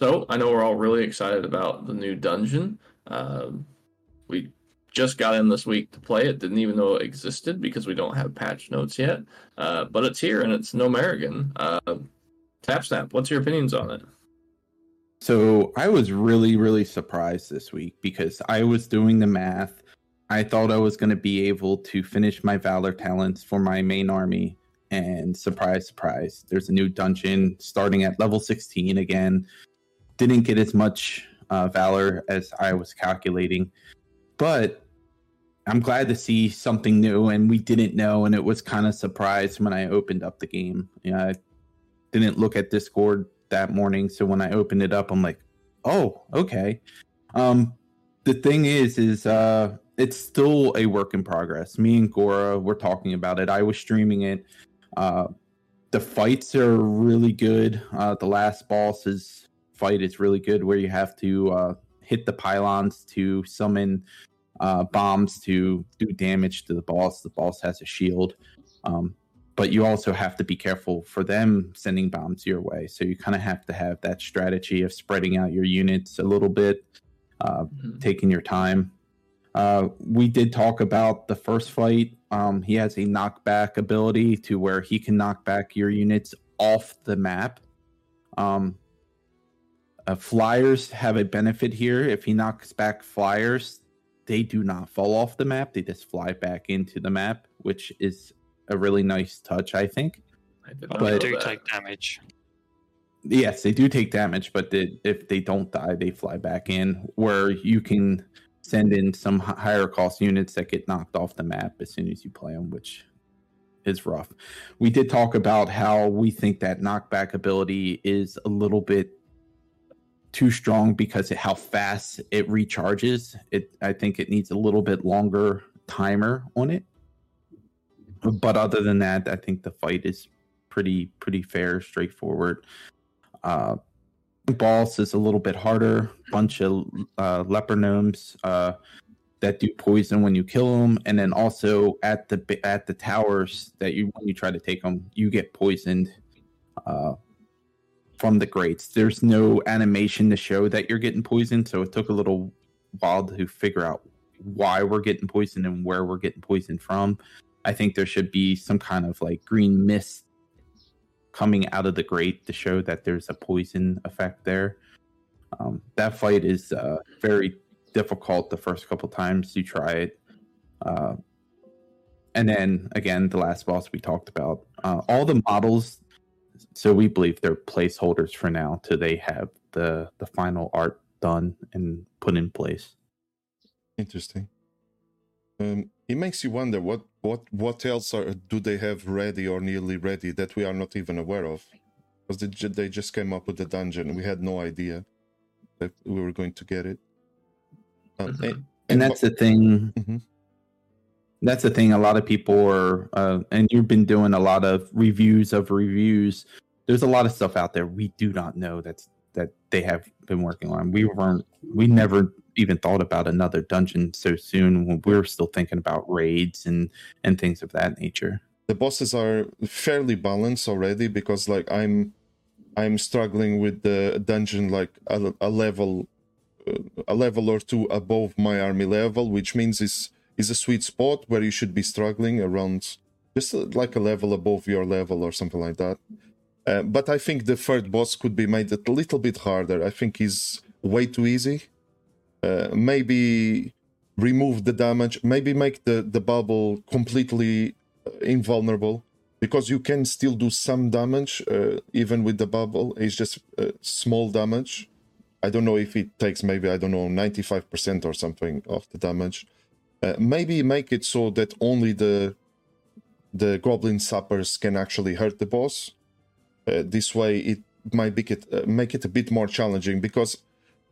So I know we're all really excited about the new dungeon. Uh, we just got in this week to play it. Didn't even know it existed because we don't have patch notes yet. Uh, but it's here and it's Gnomeregan. Uh, Tap Snap, what's your opinions on it? So I was really, really surprised this week because I was doing the math. I thought I was going to be able to finish my Valor talents for my main army. And surprise, surprise, there's a new dungeon starting at level 16 again. Didn't get as much uh, Valor as I was calculating. But I'm glad to see something new, and we didn't know, and it was kind of surprised when I opened up the game. Yeah, I didn't look at Discord that morning, so when I opened it up, I'm like, oh, okay. Um, the thing is, is uh, it's still a work in progress. Me and Gora were talking about it. I was streaming it. Uh, the fights are really good. Uh, the last boss's fight is really good, where you have to uh, hit the pylons to summon uh, bombs to do damage to the boss. The boss has a shield, um, but you also have to be careful for them sending bombs your way. So you kind of have to have that strategy of spreading out your units a little bit, uh, mm-hmm. taking your time. Uh, we did talk about the first fight. Um, he has a knockback ability to where he can knock back your units off the map. Um, uh, flyers have a benefit here. If he knocks back flyers, they do not fall off the map. They just fly back into the map, which is a really nice touch, I think. I but they do take damage. Yes, they do take damage, but they, if they don't die, they fly back in. Where you can send in some higher cost units that get knocked off the map as soon as you play them, which is rough. We did talk about how we think that knockback ability is a little bit too strong because of how fast it recharges. It I think it needs a little bit longer timer on it. But other than that, I think the fight is pretty pretty fair, straightforward. Uh boss is a little bit harder. Bunch of uh, leper gnomes uh, that do poison when you kill them, and then also at the at the towers that you when you try to take them, you get poisoned. Uh, from the grates. There's no animation to show that you're getting poisoned, so it took a little while to figure out why we're getting poisoned and where we're getting poisoned from. I think there should be some kind of like green mist coming out of the grate to show that there's a poison effect there. Um, that fight is uh, very difficult the first couple times you try it. Uh, and then again, the last boss we talked about. Uh, all the models so we believe they're placeholders for now till they have the the final art done and put in place. Interesting. Um, it makes you wonder what what what else are, do they have ready or nearly ready that we are not even aware of? Because they, they just came up with the dungeon, we had no idea that we were going to get it. Um, mm-hmm. and, and, that's the thing. Mm-hmm that's the thing. A lot of people are, uh, and you've been doing a lot of reviews of reviews. There's a lot of stuff out there we do not know that's that they have been working on. We weren't, we never even thought about another dungeon so soon when we were still thinking about raids and and things of that nature. The bosses are fairly balanced already because like I'm I'm struggling with the dungeon like a, a level a level or two above my army level, which means it's is a sweet spot where you should be struggling around just like a level above your level or something like that. Uh, but I think the third boss could be made a little bit harder. I think he's way too easy. Uh, maybe remove the damage. Maybe make the, the bubble completely uh, invulnerable because you can still do some damage uh, even with the bubble. It's just uh, small damage. I don't know if it takes maybe I don't know 95% or something of the damage. Uh, maybe make it so that only the the goblin sappers can actually hurt the boss. Uh, this way, it might make it uh, make it a bit more challenging because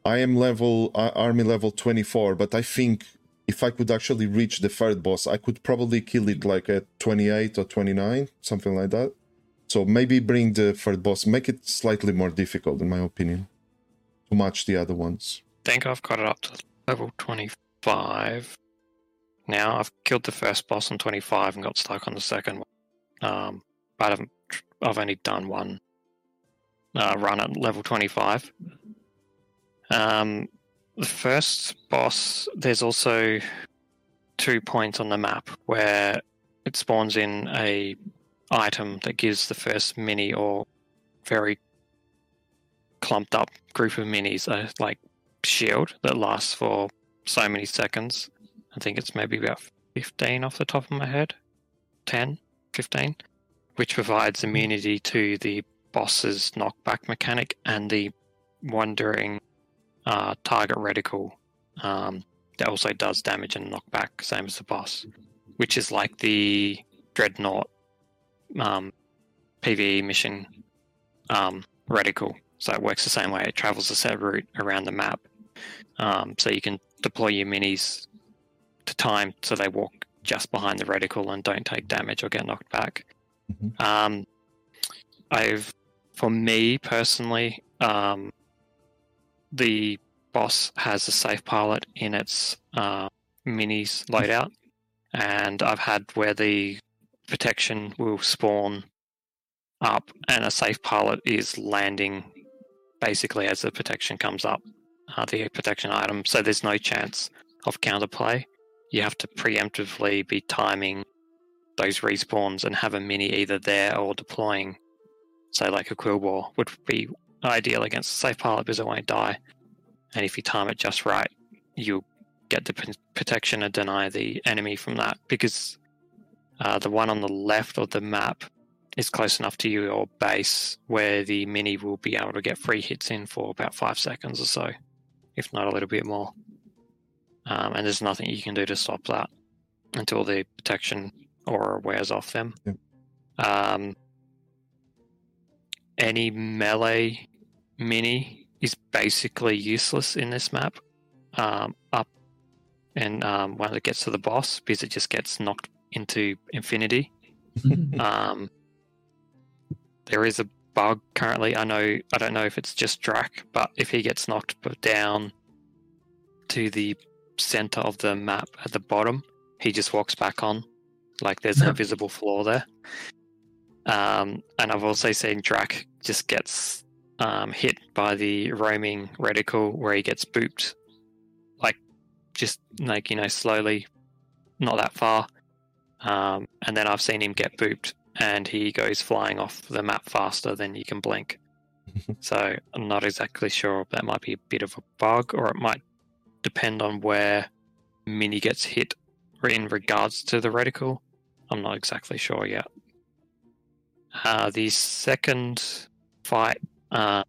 I am level uh, army level 24, but I think if I could actually reach the third boss, I could probably kill it like at 28 or 29, something like that. So maybe bring the third boss, make it slightly more difficult, in my opinion, to match the other ones. I think I've got it up to level 25 now. I've killed the first boss on 25 and got stuck on the second one. Um, but I've, I've only done one uh, run at level 25. Um, the first boss, there's also two points on the map where it spawns in a item that gives the first mini or very clumped up group of minis a like shield that lasts for so many seconds. I think it's maybe about 15 off the top of my head. 10, 15, which provides immunity to the boss's knockback mechanic and the wandering uh, target reticle um, that also does damage and knockback, same as the boss, which is like the Dreadnought um, PVE mission um, reticle. So it works the same way. It travels a set route around the map. Um, so you can deploy your minis to time so they walk just behind the reticle and don't take damage or get knocked back. Mhm. Um, I've, for me personally, um, the boss has a safe pilot in its uh, minis loadout, and I've had where the protection will spawn up, and a safe pilot is landing basically as the protection comes up, uh, the protection item. So there's no chance of counterplay. You have to preemptively be timing those respawns and have a mini either there or deploying. Say like a Quillboar would be ideal against a safe pilot because it won't die. And if you time it just right, you get the protection and deny the enemy from that because uh, the one on the left of the map is close enough to your base where the mini will be able to get free hits in for about five seconds or so, if not a little bit more. Um, and there's nothing you can do to stop that until the protection aura wears off them. Yep. Um, any melee mini is basically useless in this map. Um, up and um, when it gets to the boss, because it just gets knocked into infinity. Um, there is a bug currently. I know. I don't know if it's just Drac, but if he gets knocked down to the center of the map at the bottom, he just walks back on, like there's an invisible floor there. Um, and I've also seen Drac just gets um, hit by the roaming reticle where he gets booped, like just like you know slowly, not that far. Um, and then I've seen him get booped and he goes flying off the map faster than you can blink. so I'm not exactly sure. That might be a bit of a bug, or it might depend on where Mini gets hit in regards to the reticle. I'm not exactly sure yet. Uh, the second fight, uh,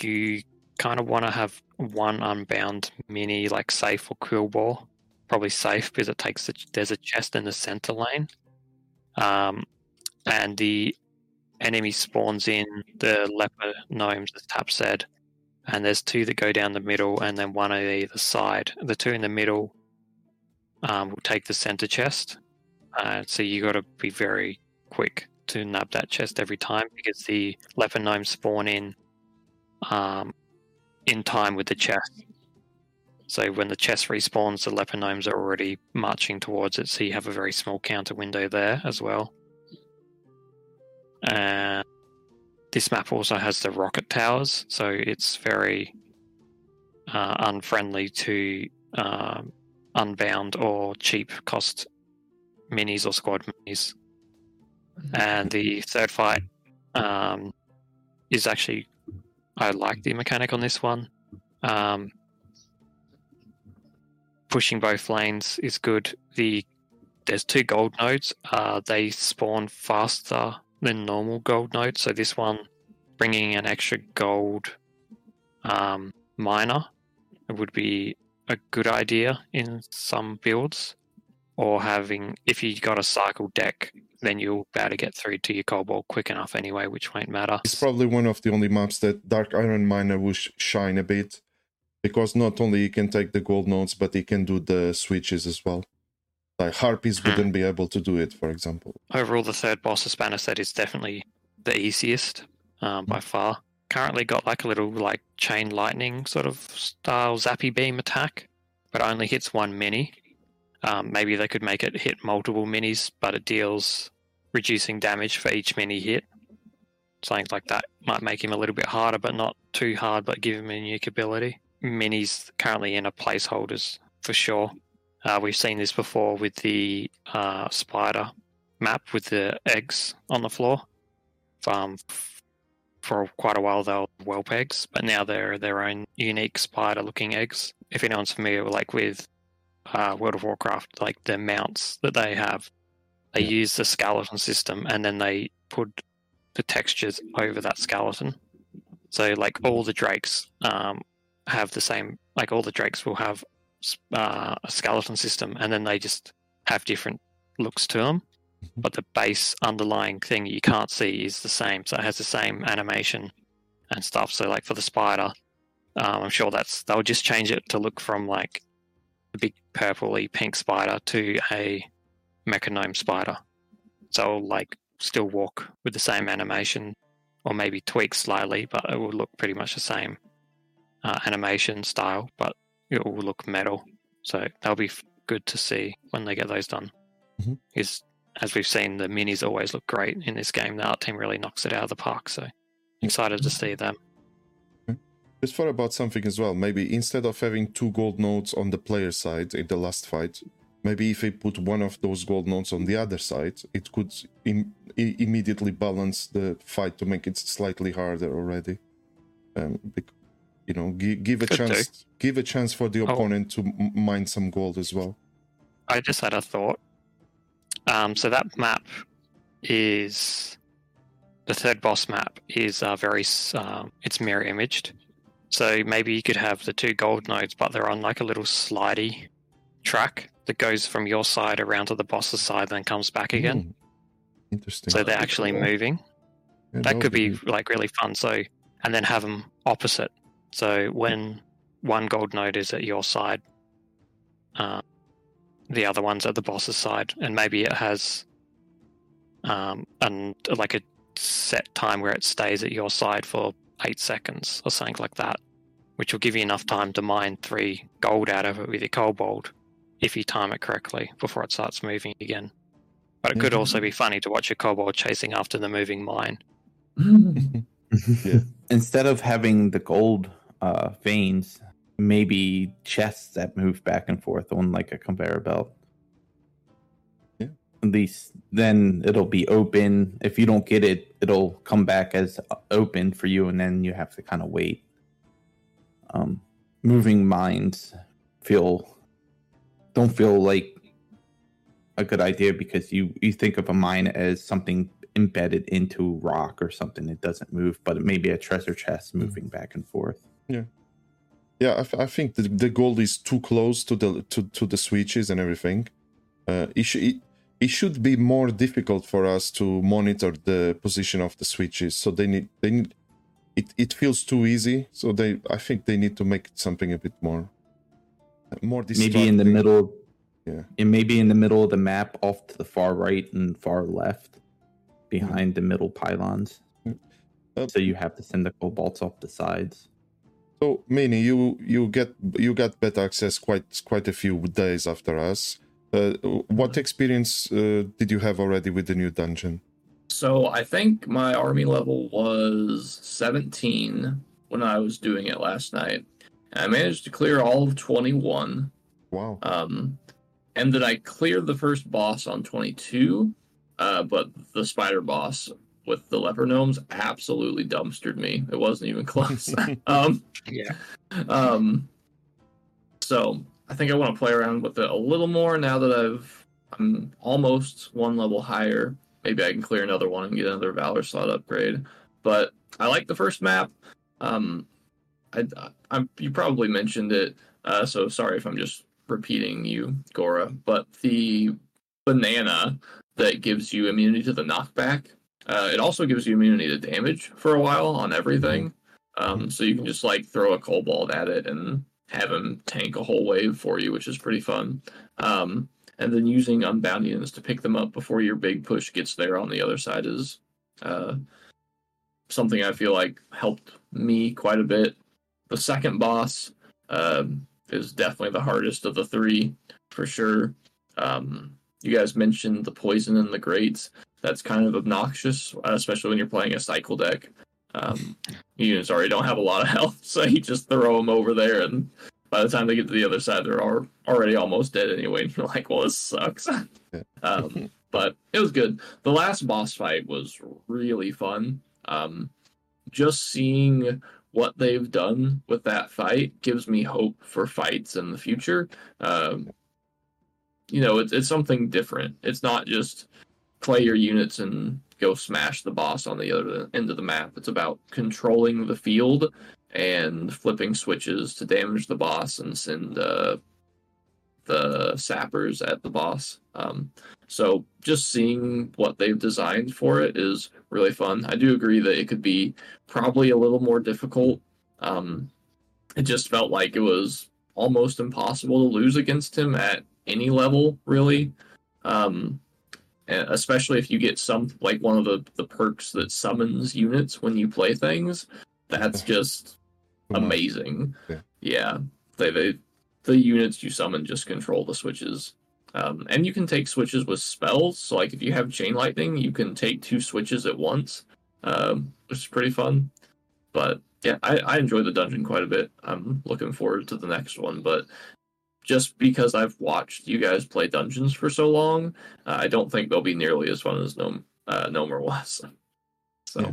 you kind of want to have one unbound mini, like safe or cool ball. Probably safe because it takes the, there's a chest in the center lane, um, and the enemy spawns in the leper gnomes, as Tap said, and there's two that go down the middle, and then one on either side. The two in the middle um, will take the center chest, uh, so you got to be very quick to nab that chest every time because the leper gnomes spawn in um, in time with the chest. So when the chest respawns, the leper gnomes are already marching towards it. So you have a very small counter window there as well. And this map also has the rocket towers, so it's very uh, unfriendly to um, unbound or cheap cost minis or squad minis. And the third fight um, is actually I like the mechanic on this one. Um, pushing both lanes is good. The there's two gold nodes. Uh, they spawn faster than normal gold nodes. So this one, bringing an extra gold um, miner, would be a good idea in some builds. Or having, if you got a cycle deck, then you'll be able to get through to your kobold quick enough anyway, which won't matter. It's probably one of the only maps that Dark Iron Miner will shine a bit because not only he can take the gold nodes, but he can do the switches as well. Like Harpies Hmm. wouldn't be able to do it, for example. overall, the third boss, as Spanner said, is definitely the easiest um, by far. Currently got like a little like chain lightning sort of style zappy beam attack, but only hits one mini. Um, maybe they could make it hit multiple minis, but it deals reducing damage for each mini hit. something like that might make him a little bit harder, but not too hard, but give him a unique ability. Mini's currently in a placeholders for sure. Uh, we've seen this before with the uh, spider map with the eggs on the floor. Um, for quite a while, they were whelp eggs, but now they're their own unique spider-looking eggs. If anyone's familiar, like with uh, World of Warcraft, like the mounts that they have, they use the skeleton system, and then they put the textures over that skeleton. So, like all the drakes um, have the same. Like all the drakes will have uh, a skeleton system, and then they just have different looks to them. Mhm. But the base underlying thing you can't see is the same. So it has the same animation and stuff. So, like for the spider, um, I'm sure that's they'll just change it to look from like the big purpley pink spider to a mechanome spider. So like still walk with the same animation, or maybe tweak slightly, but it will look pretty much the same uh, animation style, but it will look metal. So that'll be good to see when they get those done. Mhm. Is as we've seen, the minis always look great in this game. The art team really knocks it out of the park. So excited to see them. Just thought about something as well. Maybe instead of having two gold nodes on the player side in the last fight, maybe if they put one of those gold nodes on the other side, it could Im- i- immediately balance the fight to make it slightly harder already. Um, you know, gi- give a Could do. chance, give a chance for the Oh. opponent to mine some gold as well. I just had a thought. Um, so that map is the third boss map is uh, very um, it's mirror imaged. So maybe you could have the two gold nodes, but they're on like a little slidey track that goes from your side around to the boss's side, then comes back again. Hmm. Interesting. So they're actually moving. Yeah, that would could be good. like really fun. So, and then have them opposite. So when one gold node is at your side, uh, the other one's at the boss's side, and maybe it has um, and like a set time where it stays at your side for eight seconds or something like that, which will give you enough time to mine three gold out of it with your kobold if you time it correctly before it starts moving again. But it could Mhm. also be funny to watch a kobold chasing after the moving mine. Yeah. Instead of having the gold uh, veins, maybe chests that move back and forth on like a conveyor belt. Yeah. At least then it'll be open. If you don't get it, it'll come back as open for you, and then you have to kind of wait. Um, moving mines feel don't feel like a good idea because you you think of a mine as something embedded into rock or something it doesn't move but it may be a treasure chest moving back and forth Yeah, I, th- I think the, the gold is too close to the to, to the switches and everything. Uh, it, sh- it, it should be more difficult for us to monitor the position of the switches. So they need they need it. It feels too easy. So they I think they need to make something a bit more more maybe in the middle Yeah. and maybe in the middle of the map off to the far right and far left behind the middle pylons Uh, so you have to send the kobolds off the sides So, Mini, you you get you got better access quite quite a few days after us. Uh, what experience uh, did you have already with the new dungeon? So I think my army level was 17 when I was doing it last night. I managed to clear all of 21. Wow. Um, and then I cleared the first boss on 22, uh, but the spider boss with the leper gnomes absolutely dumpstered me. It wasn't even close. um, Yeah. um, so I think I want to play around with it a little more now that I've I'm almost one level higher. Maybe I can clear another one and get another Valor slot upgrade. But I like the first map. Um, I, I you probably mentioned it, uh, so sorry if I'm just repeating you, Gora. But the banana that gives you immunity to the knockback, uh, it also gives you immunity to damage for a while on everything. Um, so you can just like throw a kobold at it and have him tank a whole wave for you, which is pretty fun. Um, and then using unboundians to pick them up before your big push gets there on the other side is uh, something I feel like helped me quite a bit. The second boss um is definitely the hardest of the three for sure. Um, you guys mentioned the poison and the grates. That's kind of obnoxious, especially when you're playing a cycle deck. Um, units already don't have a lot of health, so you just throw them over there, and by the time they get to the other side, they're all, already almost dead anyway. And you're like, well, this sucks. um, but it was good. The last boss fight was really fun. Um, just seeing what they've done with that fight gives me hope for fights in the future. Um, you know, it's it's something different. It's not just play your units and go smash the boss on the other end of the map. It's about controlling the field and flipping switches to damage the boss and send uh, the sappers at the boss. Um, so just seeing what they've designed for it is really fun. I do agree that it could be probably a little more difficult. Um, it just felt like it was almost impossible to lose against him at any level, really. Um, especially if you get some like one of the the perks that summons units when you play things. That's just amazing. Yeah. yeah, they they the units you summon just control the switches. Um, and you can take switches with spells. So, like if you have Chain Lightning, you can take two switches at once, um, which is pretty fun. But yeah, I, I enjoy the dungeon quite a bit. I'm looking forward to the next one. But just because I've watched you guys play dungeons for so long, uh, I don't think they'll be nearly as fun as Gnome uh, Gnomer was. So, yeah.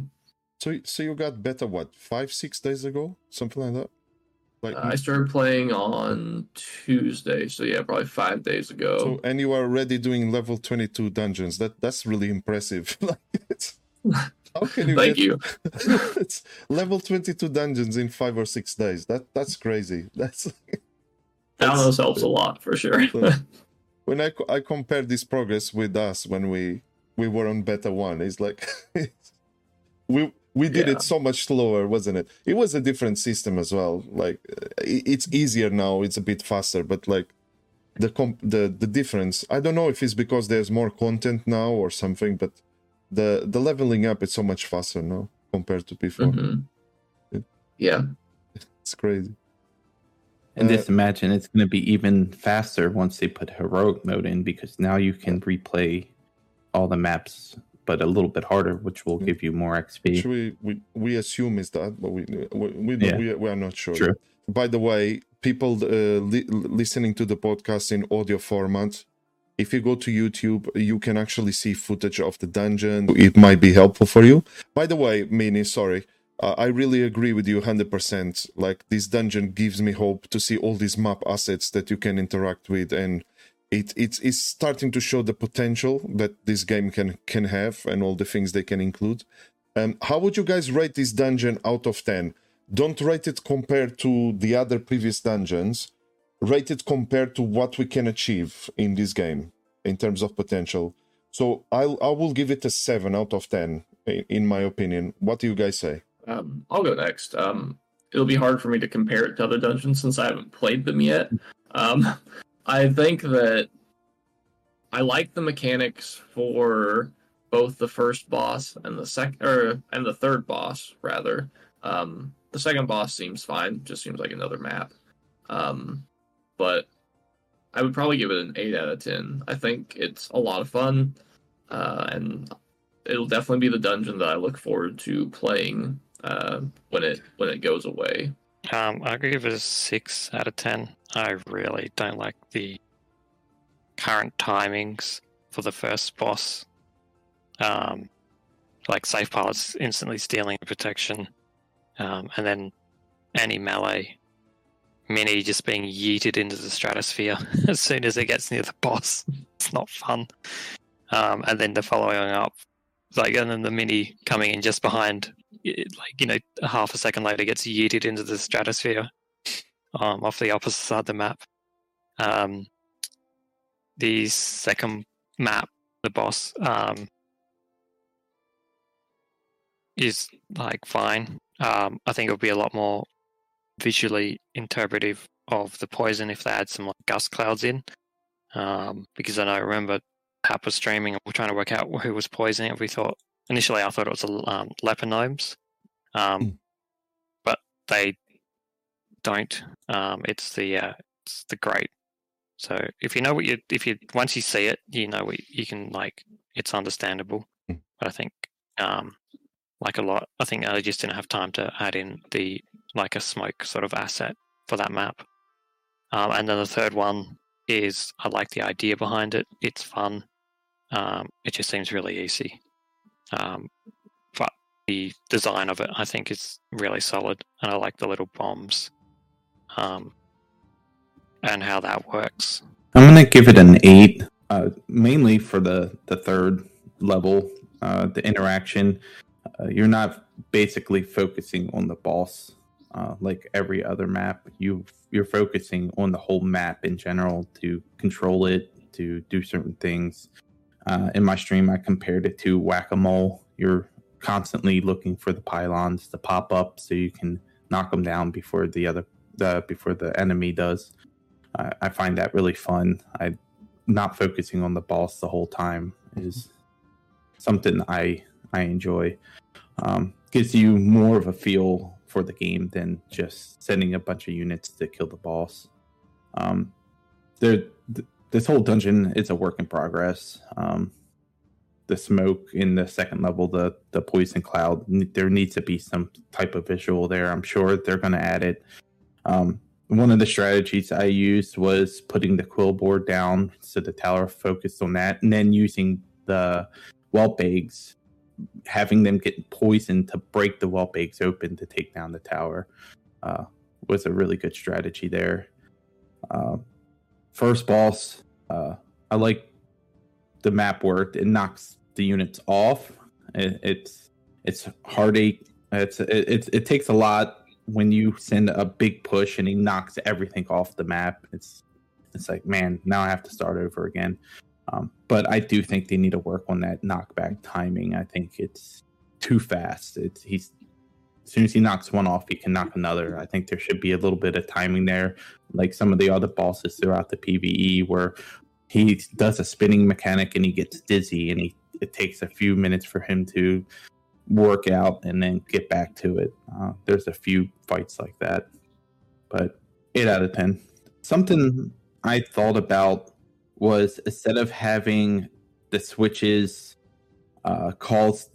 so, so you got better what five, six days ago, something like that. Like uh, I started playing on Tuesday, so yeah, probably five days ago. So, and you are already doing level twenty-two dungeons. That that's really impressive. how can you? Thank get... you. it's level twenty-two dungeons in five or six days. That that's crazy. That's. That's helps a lot for sure. when I I compare this progress with us when we we were on beta one, it's like we we did yeah. it so much slower wasn't it it was a different system as well like it's easier now it's a bit faster but like the comp the the difference i don't know if it's because there's more content now or something but the the leveling up is so much faster now compared to before mm-hmm. it, yeah it's crazy and uh, just imagine it's going to be even faster once they put heroic mode in because now you can replay all the maps but a little bit harder, which will mm. give you more XP. Which we, we, we assume is that, but we we, we, yeah. we, we are not sure. True. By the way, people uh, li- listening to the podcast in audio format, if you go to YouTube, you can actually see footage of the dungeon. It might be helpful for you. By the way, Mini, sorry. Uh, I really agree with you 100%. Like, this dungeon gives me hope to see all these map assets that you can interact with and it it's, it's starting to show the potential that this game can can have and all the things they can include. Um, how would you guys rate this dungeon out of ten? Don't rate it compared to the other previous dungeons. Rate it compared to what we can achieve in this game in terms of potential. So I'll I will give it a seven out of ten in my opinion. What do you guys say? Um, I'll go next. Um, it'll be hard for me to compare it to other dungeons since I haven't played them yet. Um, I think that I like the mechanics for both the first boss and the second or and the third boss rather. Um, the second boss seems fine, just seems like another map. Um, but I would probably give it an eight out of ten. I think it's a lot of fun, uh, and it'll definitely be the dungeon that I look forward to playing uh, when it when it goes away. Um, I'll give it a six out of ten. I really don't like the current timings for the first boss. Um, like safe pilots instantly stealing protection, um, and then any melee mini just being yeeted into the stratosphere as soon as it gets near the boss. It's not fun. Um, and then the following up, like, and then the mini coming in just behind, like you know, half a second later gets yeeted into the stratosphere um, off the opposite side of the map. Um, the second map, the boss, um, is like fine. Um, I think it would be a lot more visually interpretive of the poison if they had some like gust clouds in. Um, because I know I remember Hap was streaming and we're trying to work out who was poisoning it. We thought initially I thought it was um, leper gnomes, um, mm. but they don't. Um, it's the uh, it's the great. So if you know what you if you once you see it, you know what you can like. It's understandable. but I think um, like a lot, I think I just didn't have time to add in the like a smoke sort of asset for that map. Um, and then the third one is I like the idea behind it. It's fun. Um, it just seems really easy. Um, but the design of it, I think, is really solid, and I like the little bombs um, and how that works. I'm gonna give it an eight, uh, mainly for the the third level, uh, the interaction. Uh, you're not basically focusing on the boss uh, like every other map. You you're focusing on the whole map in general to control it, to do certain things. Uh, in my stream, I compared it to whack a mole. You're constantly looking for the pylons to pop up so you can knock them down before the other the before the enemy does. I, I find that really fun. I not focusing on the boss the whole time is something I I enjoy. Um, gives you more of a feel for the game than just sending a bunch of units to kill the boss. Um, there, th- this whole dungeon is a work in progress. Um, the smoke in the second level, the the poison cloud, there needs to be some type of visual there. I'm sure they're going to add it. Um, one of the strategies I used was putting the Quillboar down so the tower focused on that, and then using the whelp eggs, having them get poisoned to break the whelp eggs open to take down the tower uh, was a really good strategy there. Uh, first boss, uh, I like the map worked. It knocks the units off. It, it's it's heartache. It's it, it, it takes a lot when you send a big push and he knocks everything off the map. It's it's like man, now I have to start over again. Um, but I do think they need to work on that knockback timing. I think it's too fast. It's he's as soon as he knocks one off, he can knock another. I think there should be a little bit of timing there, like some of the other bosses throughout the PVE, where he does a spinning mechanic and he gets dizzy, and he it takes a few minutes for him to work out and then get back to it. Uh, there's a few fights like that, but eight out of ten. Something I thought about was instead of having the switches uh, cause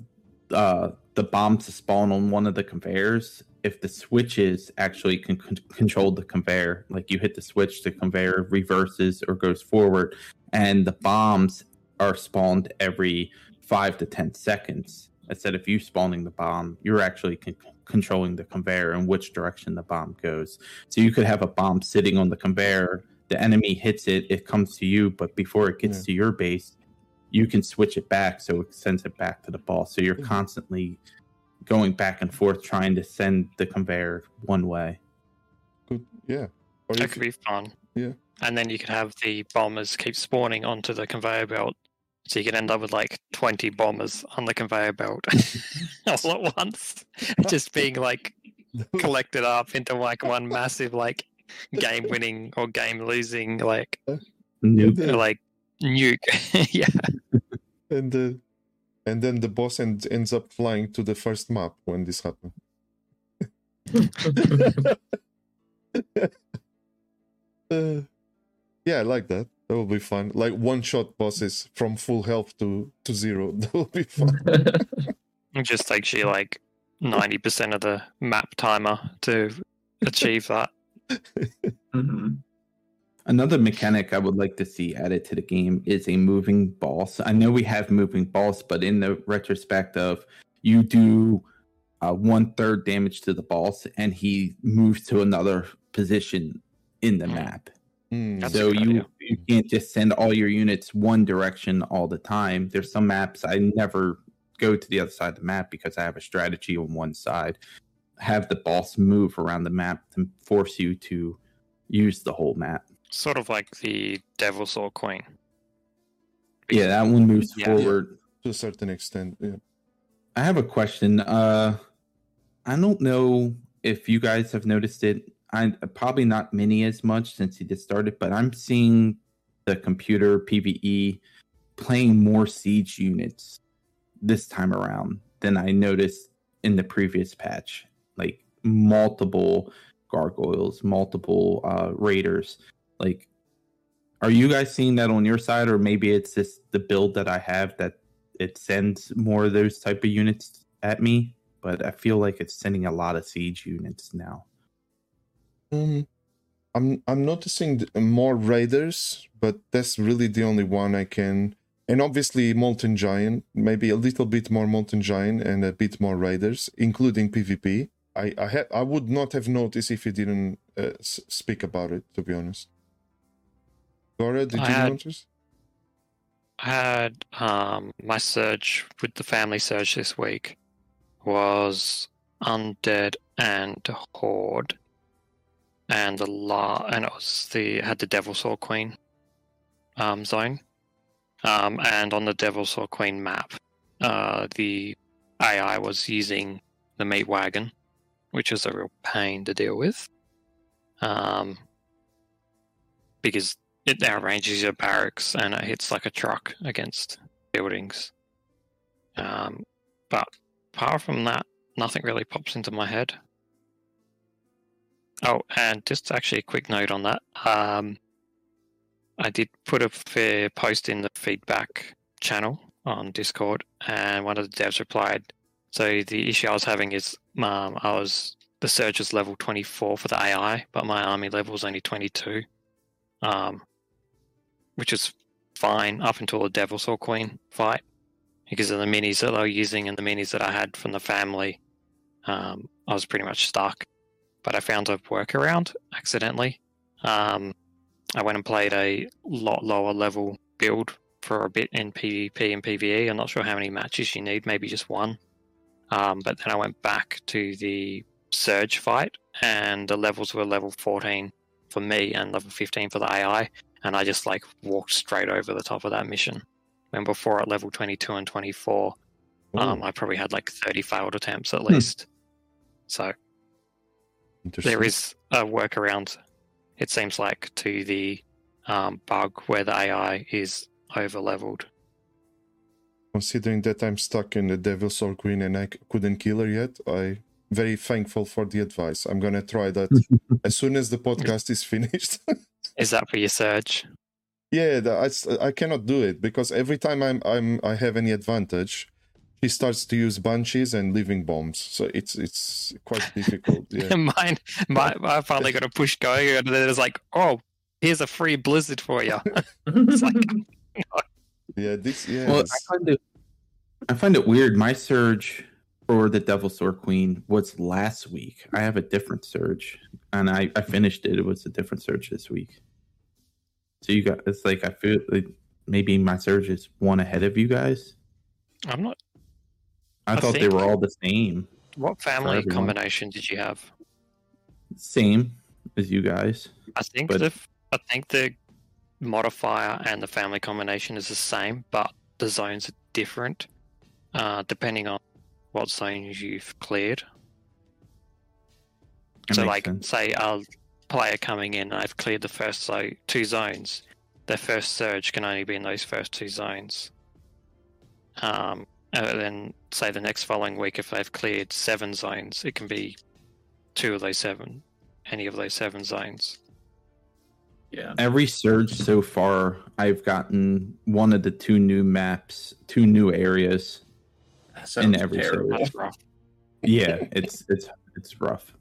uh, the bombs to spawn on one of the conveyors, if the switches actually can con- control the conveyor, like you hit the switch, the conveyor reverses or goes forward, and the bombs are spawned every five to ten seconds. Instead of you spawning the bomb, you're actually con- controlling the conveyor and which direction the bomb goes. So you could have a bomb sitting on the conveyor. The enemy hits it, it comes to you, but before it gets Yeah. to your base, you can switch it back so it sends it back to the ball. So you're Mhm. constantly going back and forth trying to send the conveyor one way. Good. Yeah. Or That if could be fun. Yeah. And then you could have the bombers keep spawning onto the conveyor belt. So you could end up with like 20 bombers on the conveyor belt all at once, just being like collected up into like one massive like game winning or game losing like Nuke. Yeah. like nuke. yeah. And the and then the boss end, ends up flying to the first map when this happened. Uh, yeah, I like that. That will be fun. Like one shot bosses from full health to to zero. That will be fun. It just takes you like 90% of the map timer to achieve that. Mhm. Another mechanic I would like to see added to the game is a moving boss. I know we have moving boss, but in the retrospect of you do uh, one third damage to the boss, and he moves to another position in the Mm. map. Hmm, That's a so you idea. you can't just send all your units one direction all the time. There's some maps I never go to the other side of the map because I have a strategy on one side. Have the boss move around the map to force you to use the whole map. Sort of like the Devil Saw Queen. Yeah, that one moves Yeah. forward. to a certain extent. Yeah. I have a question. Uh, I don't know if you guys have noticed it. I probably not many as much since he just started, but I'm seeing the computer PVE playing more siege units this time around than I noticed in the previous patch. Like multiple gargoyles, multiple uh, raiders. Like, are you guys seeing that on your side, or maybe it's just the build that I have that it sends more of those type of units at me, but I feel like it's sending a lot of siege units now. Um, I'm I'm noticing more raiders, but that's really the only one I can. And obviously, molten giant, maybe a little bit more molten giant and a bit more raiders, including PvP. I I, ha- I would not have noticed if you didn't uh, s- speak about it. To be honest, Did I you had- notice? I had um, my search with the family search this week was undead and horde, and the la and it was the had the devil saw queen um, zone, um, and on the devil saw queen map, uh, the AI was using the meat wagon, which is a real pain to deal with, um, because it now outranges your barracks and it hits like a truck against buildings. Um, but apart from that, nothing really pops into my head. Oh, and just actually a quick note on that. Um, I did put a fair post in the feedback channel on Discord, and one of the devs replied. So the issue I was having is, um, I was the surge was level 24 for the AI, but my army level was only 22. Um, which is fine up until the Devil Saw Queen fight because of the minis that they were using and the minis that I had from the family. Um, I was pretty much stuck, but I found a workaround accidentally. Um, I went and played a lot lower level build for a bit in PvP and PvE. I'm not sure how many matches you need, maybe just one. Um, but then I went back to the Surge fight, and the levels were level 14 for me and level 15 for the AI and I just like walked straight over the top of that mission. When before at level 22 and 24, um, I probably had like 30 failed attempts at least. So there is a workaround, it seems like, to the um, bug where the AI is over leveled. Considering that I'm stuck in the Devil's Soul Queen and I couldn't kill her yet, I very thankful for the advice. I'm gonna try that as soon as the podcast is finished. Is that for your surge? yeah, I, I, s- I cannot do it because every time I'm I'm I have any advantage, he starts to use bunches and living bombs. So it's it's quite difficult. Yeah. Mine, my, I finally got a push going, and then it's like, oh, here's a free blizzard for you. it's like, Yeah, this yeah. Well, I find it, I find it weird. My surge for the Devil Sword Queen was last week. I have a different surge, and I, I finished it. It was a different surge this week. So you got it's like I feel like maybe my surge is one ahead of you guys. I'm not. I, I thought they were all the same, What family combination did you have? same as you guys. I think But- the I think the modifier and the family combination is the same, but the zones are different uh, depending on what zones you've cleared. That so, like, sense. say a player coming in, I've cleared the first so two zones. Their first surge can only be in those first two zones. Um, and then, say the next following week, if they've cleared seven zones, it can be two of those seven, any of those seven zones. yeah. Every surge so far, I've gotten one of the two new maps, two new areas. That sounds every terrible. server. That's rough. Yeah, it's it's it's rough.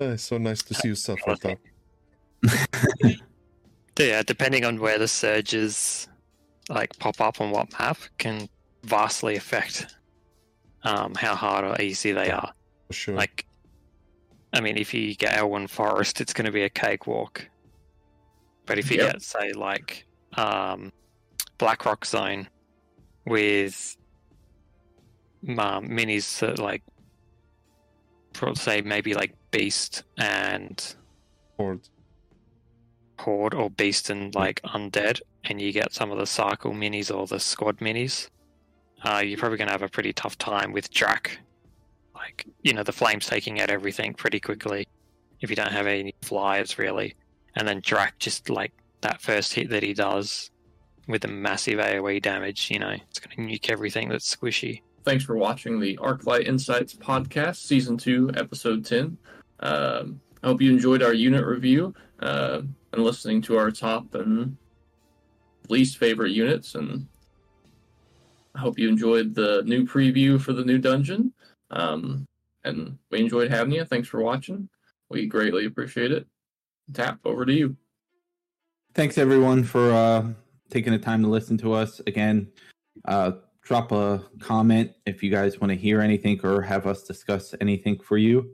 uh, so nice to see you suffer. Top. Yeah, depending on where the surges like pop up on what map can vastly affect um, how hard or easy they are. For sure. Like, I mean, if you get Elwynn Forest, it's going to be a cakewalk. But if you Yep. get, say, like um, Blackrock Zone with um, minis that, like, say maybe like Beast and Horde. Horde or Beast and like Undead, and you get some of the Cycle minis or the Squad minis, uh, you're probably going to have a pretty tough time with Drac. Like, you know, the Flames taking out everything pretty quickly if you don't have any flyers, really. And then Drac, just like that first hit that he does with the massive AoE damage, you know, it's going to nuke everything that's squishy. Thanks for watching the Arclight Insights podcast, season two, episode ten. Um, I hope you enjoyed our unit review uh, and listening to our top and least favorite units. And I hope you enjoyed the new preview for the new dungeon. Um, and we enjoyed having you. Thanks for watching. We greatly appreciate it. Tap over to you. Thanks everyone for uh, taking the time to listen to us again. Uh, drop a comment if you guys want to hear anything or have us discuss anything for you.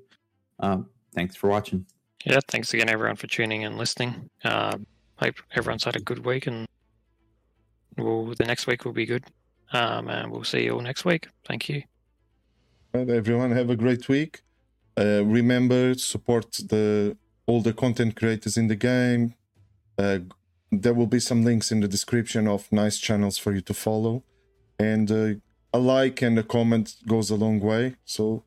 Um, thanks for watching. Yeah, thanks again, everyone, for tuning in and listening. Uh, hope everyone's had a good week, and we'll, the next week will be good. Um, and we'll see you all next week. Thank you. Right, everyone, have a great week. Uh, remember, support the all the content creators in the game. Uh, there will be some links in the description of nice channels for you to follow, and uh, a like and a comment goes a long way. So,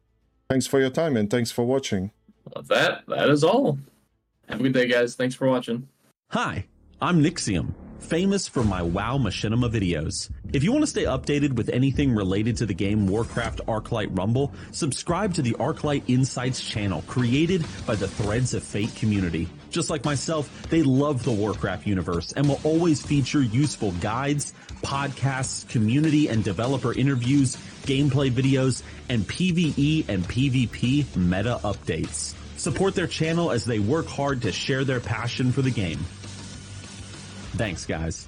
thanks for your time and thanks for watching. Well, that that is all. Have a good day, guys. Thanks for watching. Hi, I'm Nixxiom, famous for my WoW Machinima videos. If you want to stay updated with anything related to the game Warcraft Arclight Rumble, subscribe to the Arclight Insights channel created by the Threads of Fate community. Just like myself, they love the Warcraft universe and will always feature useful guides, podcasts, community and developer interviews, gameplay videos, and PvE and PvP meta updates. Support their channel as they work hard to share their passion for the game. Thanks, guys.